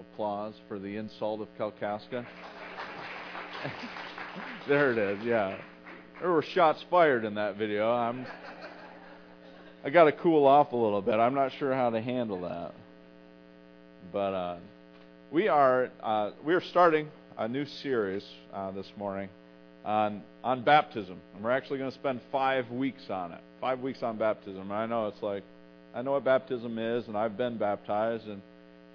applause for the insult of Kalkaska. there it is, yeah. There were shots fired in that video. I'm I got to cool off a little bit. I'm not sure how to handle that. But uh, we are uh, we are starting a new series uh, this morning on on baptism, and we're actually going to spend five weeks on it. Five weeks on baptism. And I know it's like I know what baptism is, and I've been baptized and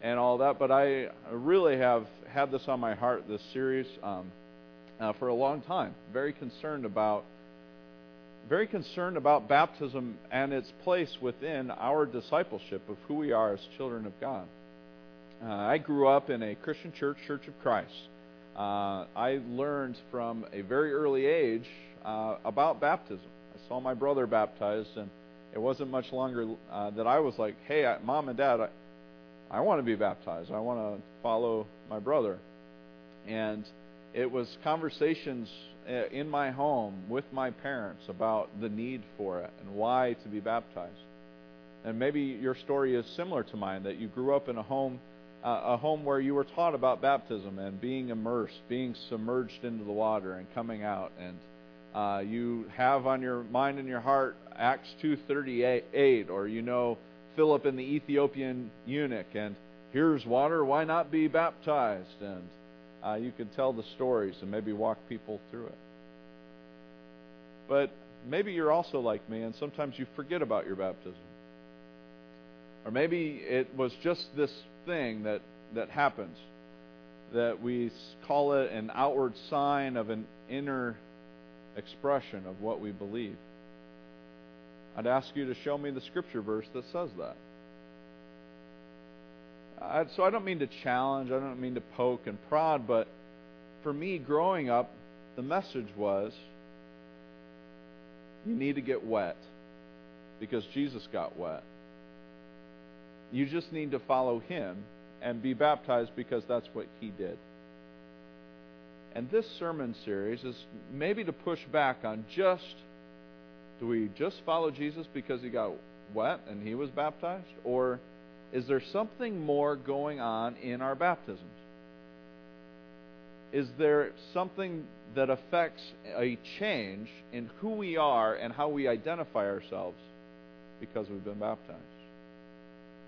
and all that, but I really have had this on my heart. This series um, uh, for a long time. Very concerned about very concerned about baptism and its place within our discipleship of who we are as children of God. Uh, I grew up in a Christian church, Church of Christ. Uh, I learned from a very early age uh, about baptism. I saw my brother baptized, and it wasn't much longer uh, that I was like, "Hey, I, mom and dad, I, I want to be baptized. I want to follow my brother." And it was conversations uh, in my home with my parents about the need for it and why to be baptized. And maybe your story is similar to mine that you grew up in a home uh, a home where you were taught about baptism and being immersed, being submerged into the water and coming out and uh, you have on your mind and your heart Acts 2:38 or you know Philip and the Ethiopian eunuch and here's water why not be baptized and uh, you could tell the stories and maybe walk people through it. But maybe you're also like me, and sometimes you forget about your baptism. Or maybe it was just this thing that, that happens, that we call it an outward sign of an inner expression of what we believe. I'd ask you to show me the scripture verse that says that. I, so I don't mean to challenge, I don't mean to poke and prod, but for me, growing up, the message was you need to get wet because Jesus got wet. You just need to follow him and be baptized because that's what he did. And this sermon series is maybe to push back on just do we just follow Jesus because he got wet and he was baptized? Or is there something more going on in our baptisms? Is there something that affects a change in who we are and how we identify ourselves because we've been baptized?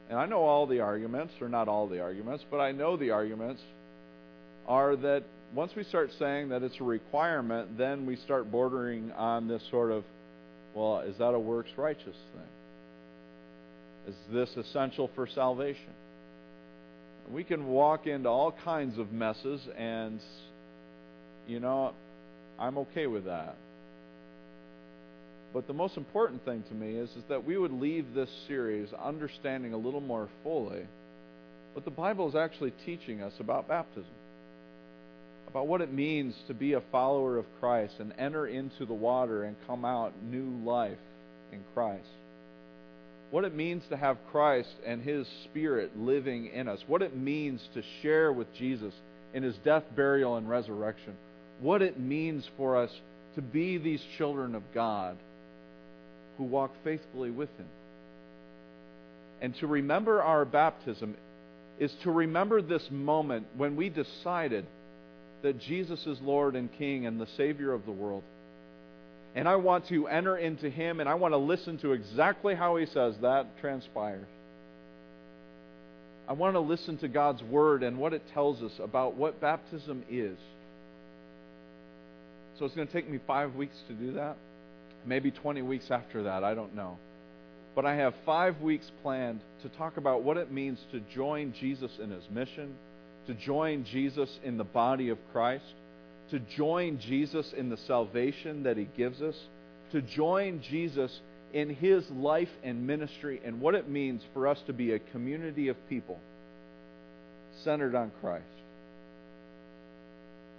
And I know all the arguments, or not all the arguments, but I know the arguments are that once we start saying that it's a requirement, then we start bordering on this sort of, well, is that a works righteous thing? Is this essential for salvation? We can walk into all kinds of messes, and, you know, I'm okay with that. But the most important thing to me is, is that we would leave this series understanding a little more fully what the Bible is actually teaching us about baptism, about what it means to be a follower of Christ and enter into the water and come out new life in Christ. What it means to have Christ and His Spirit living in us, what it means to share with Jesus in His death, burial, and resurrection, what it means for us to be these children of God who walk faithfully with Him. And to remember our baptism is to remember this moment when we decided that Jesus is Lord and King and the Savior of the world and I want to enter into Him, and I want to listen to exactly how He says that transpires. I want to listen to God's Word and what it tells us about what baptism is. So it's going to take me five weeks to do that. Maybe 20 weeks after that, I don't know. But I have five weeks planned to talk about what it means to join Jesus in His mission, to join Jesus in the body of Christ to join Jesus in the salvation that he gives us, to join Jesus in his life and ministry and what it means for us to be a community of people centered on Christ.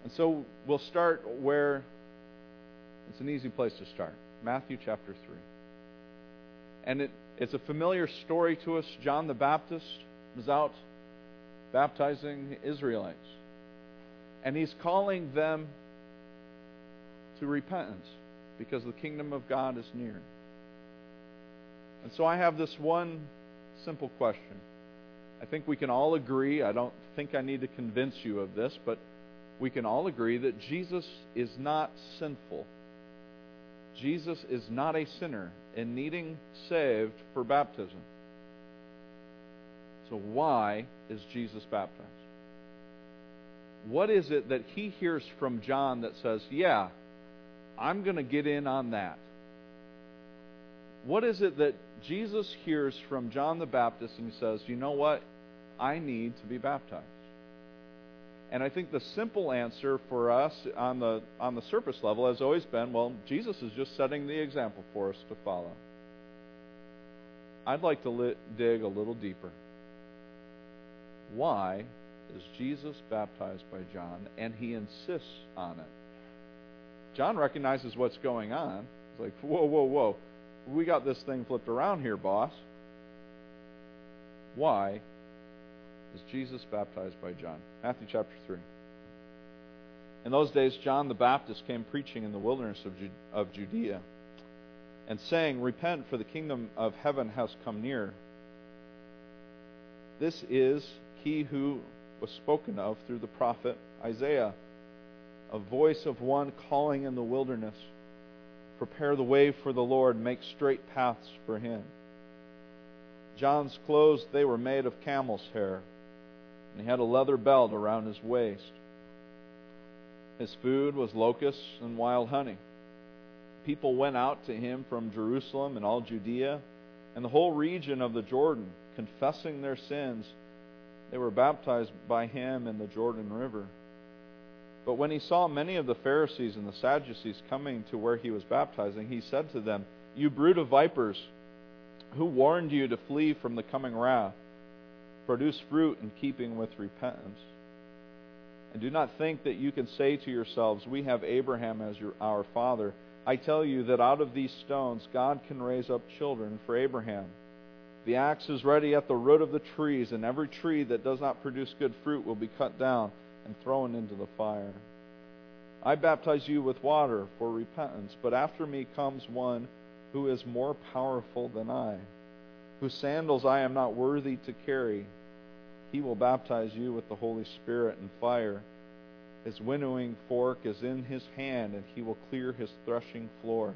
And so we'll start where it's an easy place to start Matthew chapter 3. And it, it's a familiar story to us. John the Baptist was out baptizing Israelites. And he's calling them to repentance because the kingdom of God is near. And so I have this one simple question. I think we can all agree, I don't think I need to convince you of this, but we can all agree that Jesus is not sinful. Jesus is not a sinner in needing saved for baptism. So, why is Jesus baptized? What is it that he hears from John that says, Yeah, I'm going to get in on that? What is it that Jesus hears from John the Baptist and he says, You know what? I need to be baptized. And I think the simple answer for us on the on the surface level has always been, well, Jesus is just setting the example for us to follow. I'd like to li- dig a little deeper. Why is Jesus baptized by John and he insists on it? John recognizes what's going on. He's like, "Whoa, whoa, whoa. We got this thing flipped around here, boss." Why is Jesus baptized by John. Matthew chapter 3. In those days, John the Baptist came preaching in the wilderness of, Judea and saying, Repent, for the kingdom of heaven has come near. This is he who was spoken of through the prophet Isaiah, a voice of one calling in the wilderness, Prepare the way for the Lord, make straight paths for him. John's clothes, they were made of camel's hair and he had a leather belt around his waist. His food was locusts and wild honey. People went out to him from Jerusalem and all Judea and the whole region of the Jordan, confessing their sins. They were baptized by him in the Jordan River. But when he saw many of the Pharisees and the Sadducees coming to where he was baptizing, he said to them, You brood of vipers, who warned you to flee from the coming wrath? produce fruit in keeping with repentance. And do not think that you can say to yourselves, We have Abraham as your, our father. I tell you that out of these stones God can raise up children for Abraham. The axe is ready at the root of the trees, and every tree that does not produce good fruit will be cut down and thrown into the fire. I baptize you with water for repentance, but after me comes one who is more powerful than I, whose sandals I am not worthy to carry. He will baptize you with the Holy Spirit and fire. His winnowing fork is in his hand, and he will clear his threshing floor,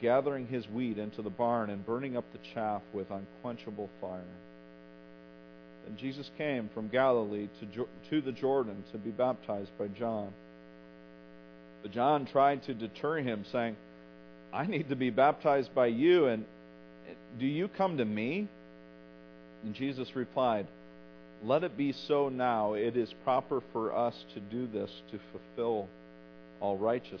gathering his wheat into the barn and burning up the chaff with unquenchable fire. And Jesus came from Galilee to, to the Jordan to be baptized by John. But John tried to deter him, saying, I need to be baptized by you, and do you come to me? And Jesus replied, let it be so now. It is proper for us to do this to fulfill all righteousness.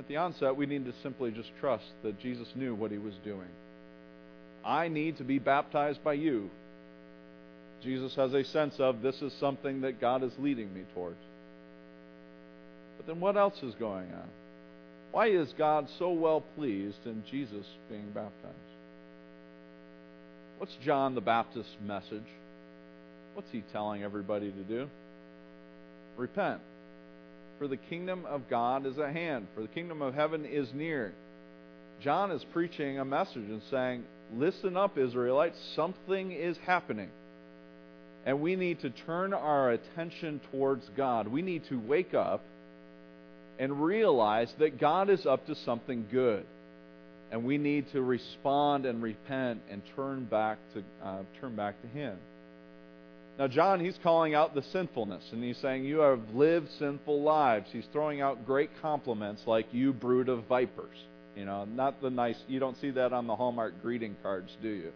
At the onset, we need to simply just trust that Jesus knew what he was doing. I need to be baptized by you. Jesus has a sense of this is something that God is leading me towards. But then what else is going on? Why is God so well pleased in Jesus being baptized? What's John the Baptist's message? What's he telling everybody to do? Repent. For the kingdom of God is at hand, for the kingdom of heaven is near. John is preaching a message and saying, Listen up, Israelites, something is happening. And we need to turn our attention towards God. We need to wake up and realize that God is up to something good. And we need to respond and repent and turn back to, uh, turn back to Him. Now, John, he's calling out the sinfulness, and he's saying, You have lived sinful lives. He's throwing out great compliments like, You brood of vipers. You know, not the nice, you don't see that on the Hallmark greeting cards, do you?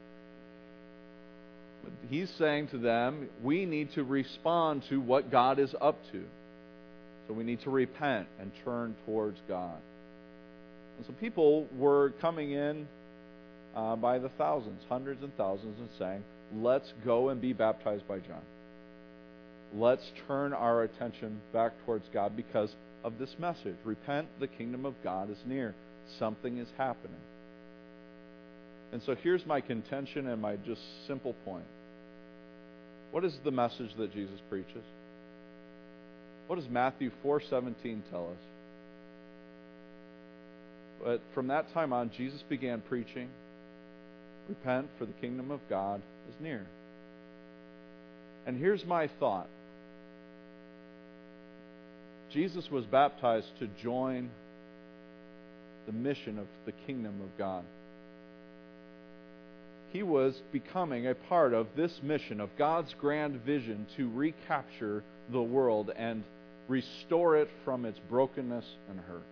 But he's saying to them, We need to respond to what God is up to. So we need to repent and turn towards God. And so people were coming in uh, by the thousands, hundreds and thousands, and saying, let's go and be baptized by John. let's turn our attention back towards God because of this message. Repent, the kingdom of God is near. Something is happening. And so here's my contention and my just simple point. What is the message that Jesus preaches? What does Matthew 4:17 tell us? But from that time on Jesus began preaching, repent for the kingdom of God is near. And here's my thought. Jesus was baptized to join the mission of the kingdom of God. He was becoming a part of this mission of God's grand vision to recapture the world and restore it from its brokenness and hurt.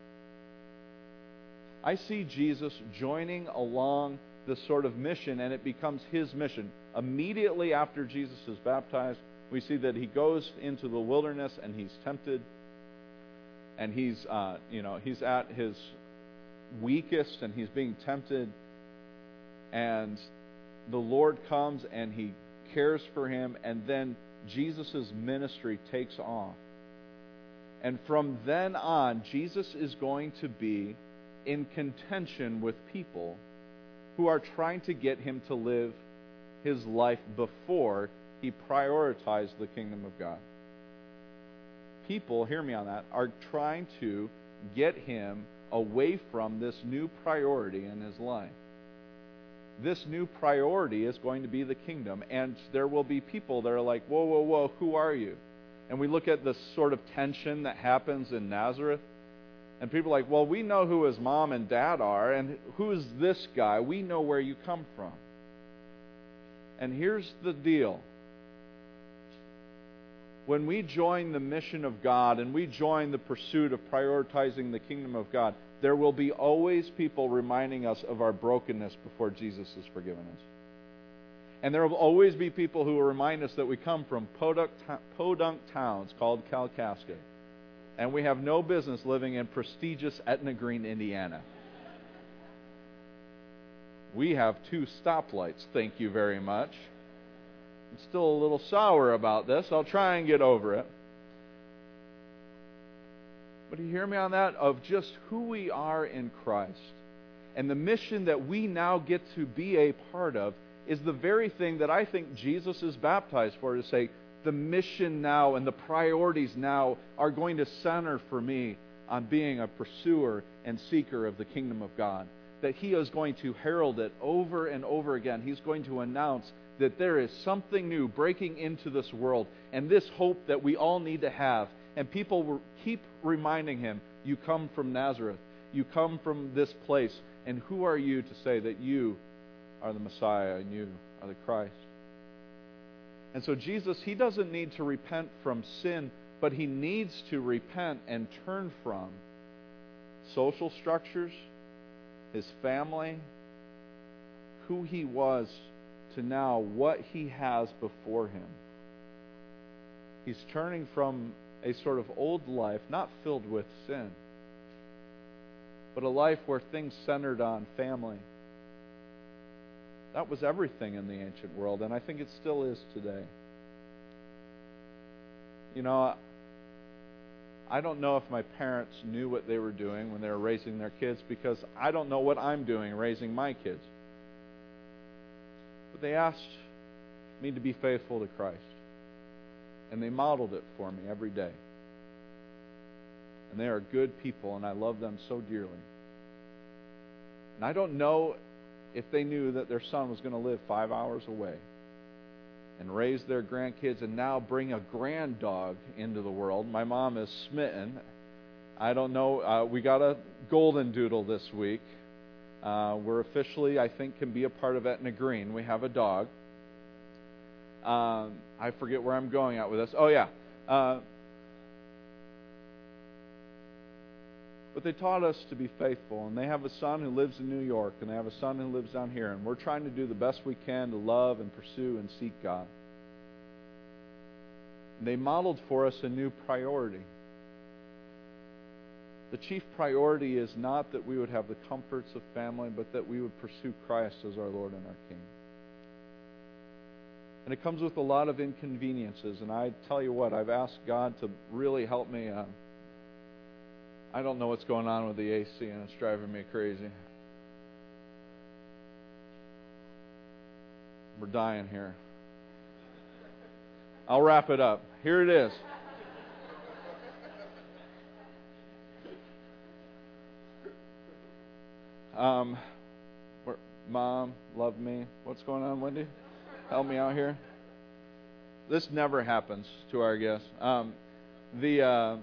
I see Jesus joining along this sort of mission, and it becomes his mission. Immediately after Jesus is baptized, we see that he goes into the wilderness and he's tempted, and he's, uh, you know, he's at his weakest and he's being tempted, and the Lord comes and he cares for him, and then Jesus' ministry takes off. And from then on, Jesus is going to be in contention with people who are trying to get him to live his life before he prioritized the kingdom of God. People, hear me on that, are trying to get him away from this new priority in his life. This new priority is going to be the kingdom, and there will be people that are like, whoa, whoa, whoa, who are you? And we look at the sort of tension that happens in Nazareth and people are like, well, we know who his mom and dad are, and who is this guy? We know where you come from. And here's the deal. When we join the mission of God and we join the pursuit of prioritizing the kingdom of God, there will be always people reminding us of our brokenness before Jesus has forgiven us. And there will always be people who will remind us that we come from podunk, podunk towns called Kalkaska and we have no business living in prestigious Etna Green, Indiana. We have two stoplights, thank you very much. I'm still a little sour about this. I'll try and get over it. But do you hear me on that? Of just who we are in Christ. And the mission that we now get to be a part of is the very thing that I think Jesus is baptized for to say, the mission now and the priorities now are going to center for me on being a pursuer and seeker of the kingdom of God. That he is going to herald it over and over again. He's going to announce that there is something new breaking into this world and this hope that we all need to have. And people will keep reminding him, You come from Nazareth. You come from this place. And who are you to say that you are the Messiah and you are the Christ? And so Jesus, he doesn't need to repent from sin, but he needs to repent and turn from social structures, his family, who he was, to now what he has before him. He's turning from a sort of old life, not filled with sin, but a life where things centered on family that was everything in the ancient world, and I think it still is today. You know, I don't know if my parents knew what they were doing when they were raising their kids because I don't know what I'm doing raising my kids. But they asked me to be faithful to Christ. And they modeled it for me every day. And they are good people, and I love them so dearly. And I don't know if they knew that their son was going to live five hours away and raise their grandkids and now bring a grand dog into the world. My mom is smitten. I don't know. Uh, we got a golden doodle this week. Uh, we're officially, I think, can be a part of Etna Green. We have a dog. Um, I forget where I'm going at with this. Oh, yeah. Uh, But they taught us to be faithful. And they have a son who lives in New York, and they have a son who lives down here. And we're trying to do the best we can to love and pursue and seek God. And they modeled for us a new priority. The chief priority is not that we would have the comforts of family, but that we would pursue Christ as our Lord and our King. And it comes with a lot of inconveniences. And I tell you what, I've asked God to really help me. Uh, I don't know what's going on with the AC, and it's driving me crazy. We're dying here. I'll wrap it up. Here it is. Um, Mom, love me. What's going on, Wendy? Help me out here. This never happens to our guests. Um, the uh,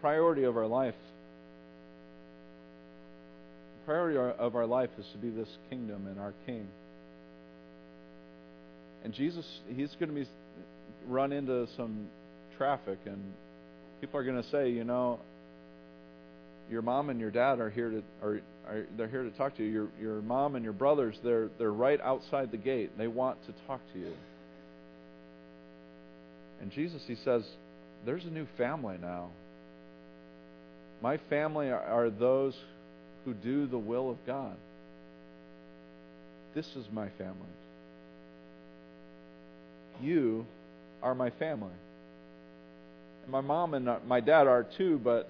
priority of our life the priority of our life is to be this kingdom and our king and jesus he's going to be run into some traffic and people are going to say you know your mom and your dad are here to are, are they're here to talk to you. Your your mom and your brothers they're they're right outside the gate. They want to talk to you. And Jesus he says, there's a new family now. My family are, are those who do the will of God. This is my family. You are my family. And my mom and uh, my dad are too, but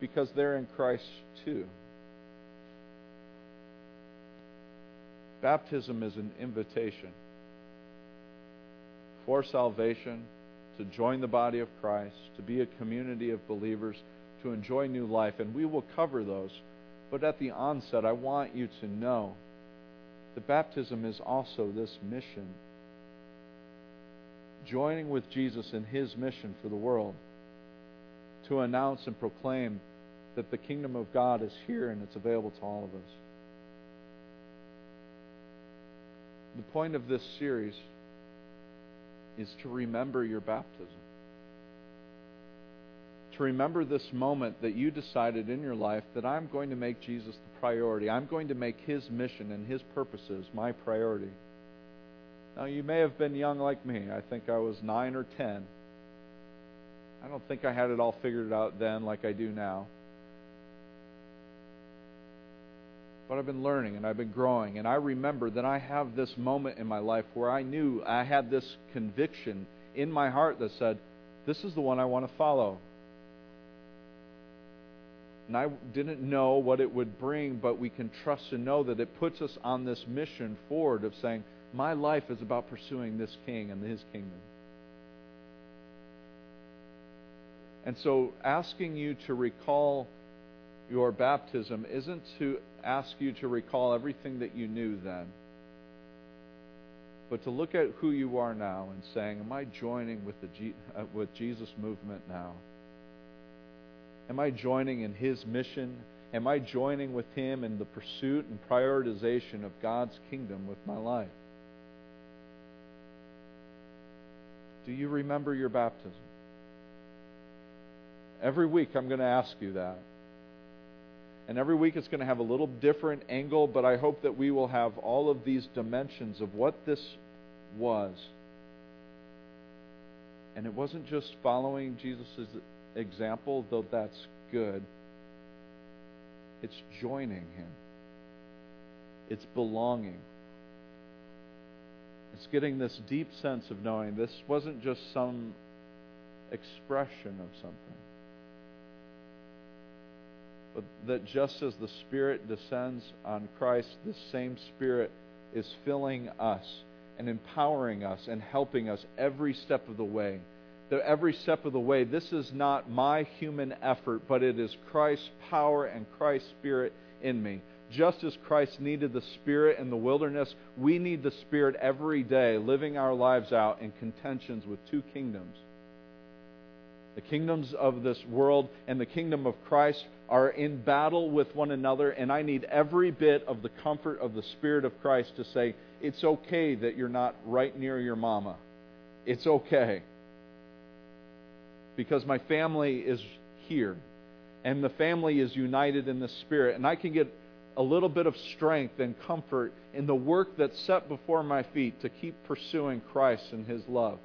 because they're in Christ too. Baptism is an invitation for salvation, to join the body of Christ, to be a community of believers, to enjoy new life, and we will cover those. But at the onset, I want you to know that baptism is also this mission. Joining with Jesus in his mission for the world to announce and proclaim that the kingdom of God is here and it's available to all of us. The point of this series is to remember your baptism. To remember this moment that you decided in your life that I'm going to make Jesus the priority. I'm going to make his mission and his purposes my priority. Now, you may have been young like me. I think I was 9 or 10. I don't think I had it all figured out then like I do now. But I've been learning and I've been growing. And I remember that I have this moment in my life where I knew I had this conviction in my heart that said, This is the one I want to follow. And I didn't know what it would bring, but we can trust and know that it puts us on this mission forward of saying, My life is about pursuing this king and his kingdom. And so asking you to recall your baptism isn't to ask you to recall everything that you knew then, but to look at who you are now and saying, Am I joining with the uh, with Jesus movement now? Am I joining in His mission? Am I joining with Him in the pursuit and prioritization of God's kingdom with my life? Do you remember your baptism? Every week I'm going to ask you that. And every week it's going to have a little different angle, but I hope that we will have all of these dimensions of what this was. And it wasn't just following Jesus' example, though that's good. It's joining Him, it's belonging. It's getting this deep sense of knowing this wasn't just some expression of something but that just as the Spirit descends on Christ, the same Spirit is filling us and empowering us and helping us every step of the way. That every step of the way, this is not my human effort, but it is Christ's power and Christ's Spirit in me. Just as Christ needed the Spirit in the wilderness, we need the Spirit every day, living our lives out in contentions with two kingdoms the kingdoms of this world and the kingdom of Christ are in battle with one another, and I need every bit of the comfort of the Spirit of Christ to say, it's okay that you're not right near your mama. It's okay. Because my family is here, and the family is united in the Spirit, and I can get a little bit of strength and comfort in the work that's set before my feet to keep pursuing Christ and His love.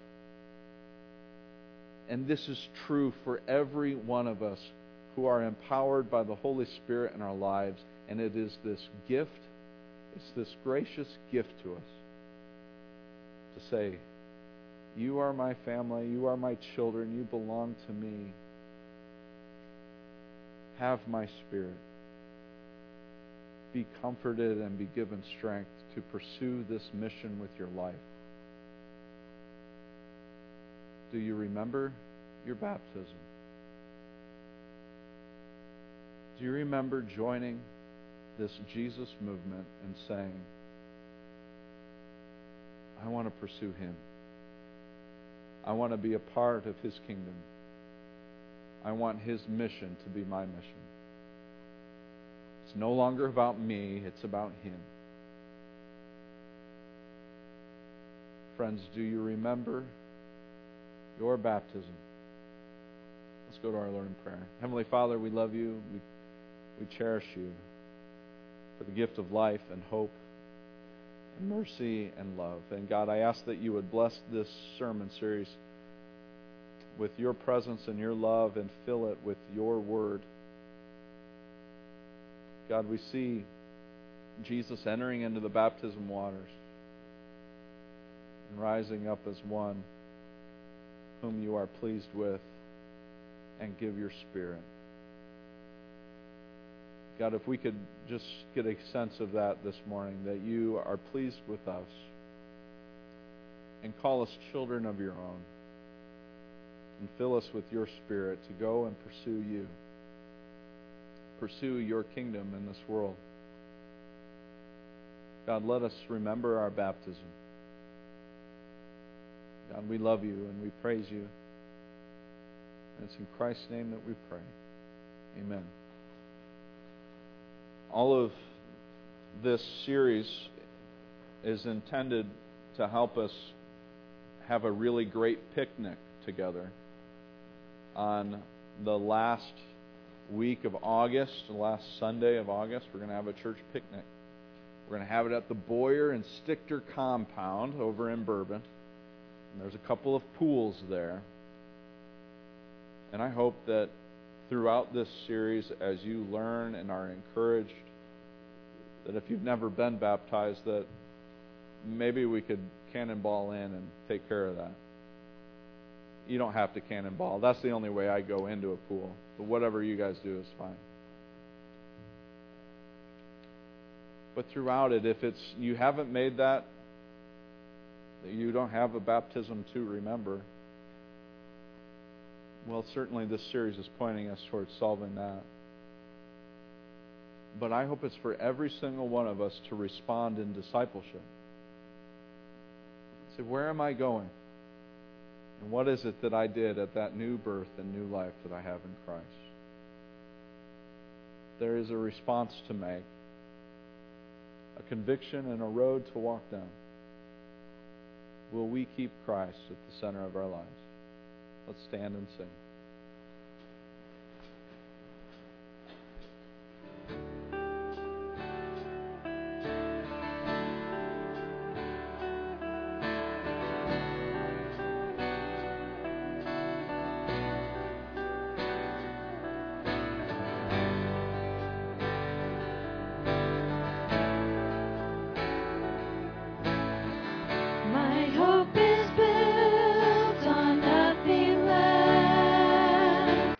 And this is true for every one of us who are empowered by the Holy Spirit in our lives. And it is this gift, it's this gracious gift to us to say, You are my family, you are my children, you belong to me. Have my spirit. Be comforted and be given strength to pursue this mission with your life. Do you remember your baptism? Do you remember joining this Jesus movement and saying, I want to pursue Him? I want to be a part of His kingdom. I want His mission to be my mission. It's no longer about me, it's about Him. Friends, do you remember your baptism? Let's go to our Lord in prayer. Heavenly Father, we love you. We, we cherish you for the gift of life and hope and mercy and love. And God, I ask that you would bless this sermon series with your presence and your love and fill it with your word. God, we see Jesus entering into the baptism waters and rising up as one whom you are pleased with and give your spirit. God, if we could just get a sense of that this morning, that you are pleased with us and call us children of your own and fill us with your spirit to go and pursue you, pursue your kingdom in this world. God, let us remember our baptism. God, we love you and we praise you. And it's in Christ's name that we pray. Amen all of this series is intended to help us have a really great picnic together on the last week of August, the last Sunday of August. We're going to have a church picnic. We're going to have it at the Boyer and Stichter compound over in Bourbon. And there's a couple of pools there. And I hope that throughout this series as you learn and are encouraged that if you've never been baptized that maybe we could cannonball in and take care of that. You don't have to cannonball. That's the only way I go into a pool. But whatever you guys do is fine. But throughout it, if it's you haven't made that, that you don't have a baptism to remember, well, certainly this series is pointing us towards solving that. But I hope it's for every single one of us to respond in discipleship. Say, where am I going? And what is it that I did at that new birth and new life that I have in Christ? There is a response to make, a conviction and a road to walk down. Will we keep Christ at the center of our lives? Let's stand and sing.